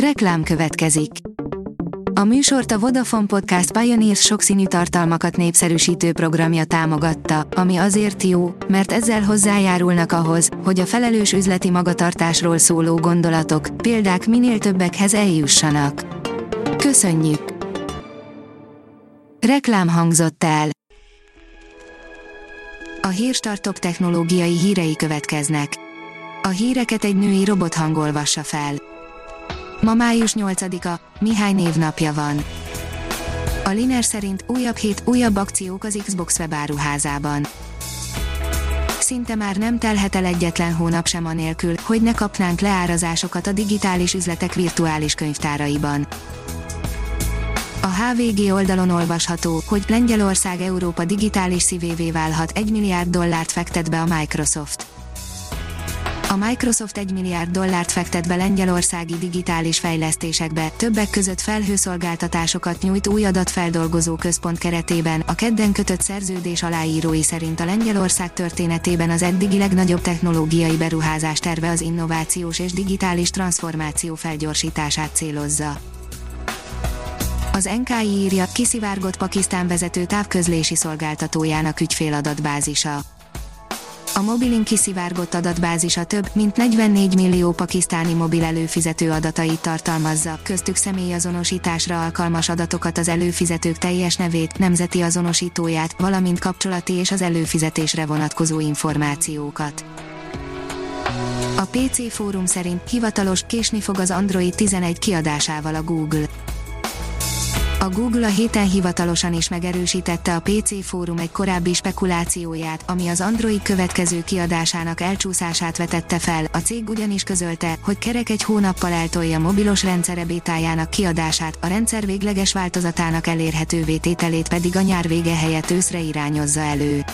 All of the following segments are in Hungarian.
Reklám következik. A műsort a Vodafone Podcast Pioneers sokszínű tartalmakat népszerűsítő programja támogatta, ami azért jó, mert ezzel hozzájárulnak ahhoz, hogy a felelős üzleti magatartásról szóló gondolatok, példák minél többekhez eljussanak. Köszönjük! Reklám hangzott el. A hírstartok technológiai hírei következnek. A híreket egy női robot hangolvassa fel. Ma május 8-a, Mihály névnapja van. A Liner szerint újabb hét, újabb akciók az Xbox webáruházában. Szinte már nem telhet el egyetlen hónap sem anélkül, hogy ne kapnánk leárazásokat a digitális üzletek virtuális könyvtáraiban. A HVG oldalon olvasható, hogy Lengyelország Európa digitális szívévé válhat 1 milliárd dollárt fektet be a Microsoft. A Microsoft 1 milliárd dollárt fektet be lengyelországi digitális fejlesztésekbe, többek között felhőszolgáltatásokat nyújt új adatfeldolgozó központ keretében. A kedden kötött szerződés aláírói szerint a Lengyelország történetében az eddigi legnagyobb technológiai beruházás terve az innovációs és digitális transformáció felgyorsítását célozza. Az NKI írja, kiszivárgott Pakisztán vezető távközlési szolgáltatójának ügyféladatbázisa a Mobilin kiszivárgott adatbázisa több, mint 44 millió pakisztáni mobil előfizető adatait tartalmazza, köztük személyazonosításra alkalmas adatokat az előfizetők teljes nevét, nemzeti azonosítóját, valamint kapcsolati és az előfizetésre vonatkozó információkat. A PC fórum szerint hivatalos késni fog az Android 11 kiadásával a Google. A Google a héten hivatalosan is megerősítette a PC fórum egy korábbi spekulációját, ami az Android következő kiadásának elcsúszását vetette fel. A cég ugyanis közölte, hogy kerek egy hónappal eltolja mobilos rendszere bétájának kiadását, a rendszer végleges változatának elérhetővé tételét pedig a nyár vége helyett őszre irányozza elő.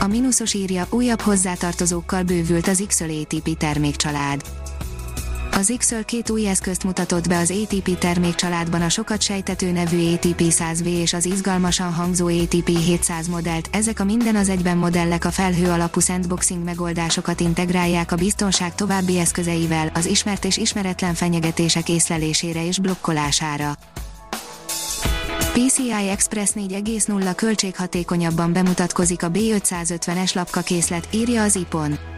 A mínuszos írja, újabb hozzátartozókkal bővült az XL ATP termékcsalád az x két új eszközt mutatott be az ATP termékcsaládban a sokat sejtető nevű ATP 100V és az izgalmasan hangzó ATP 700 modellt. Ezek a minden az egyben modellek a felhő alapú sandboxing megoldásokat integrálják a biztonság további eszközeivel, az ismert és ismeretlen fenyegetések észlelésére és blokkolására. PCI Express 4.0 költséghatékonyabban bemutatkozik a B550-es lapkakészlet, írja az IPON.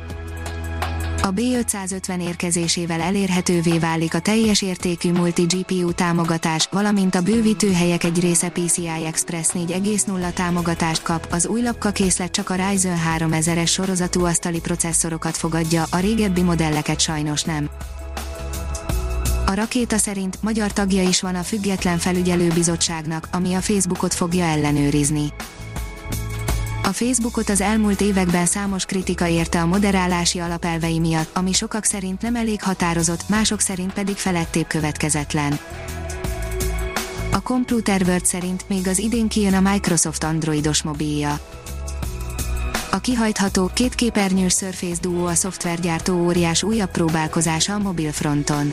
A B550 érkezésével elérhetővé válik a teljes értékű multi-GPU támogatás, valamint a bővítőhelyek egy része PCI Express 4.0 támogatást kap, az új lapkakészlet csak a Ryzen 3000-es sorozatú asztali processzorokat fogadja, a régebbi modelleket sajnos nem. A rakéta szerint magyar tagja is van a független felügyelőbizottságnak, ami a Facebookot fogja ellenőrizni. A Facebookot az elmúlt években számos kritika érte a moderálási alapelvei miatt, ami sokak szerint nem elég határozott, mások szerint pedig felettébb következetlen. A Computer World szerint még az idén kijön a Microsoft Androidos mobilja. A kihajtható, kétképernyős Surface Duo a szoftvergyártó óriás újabb próbálkozása a mobil fronton.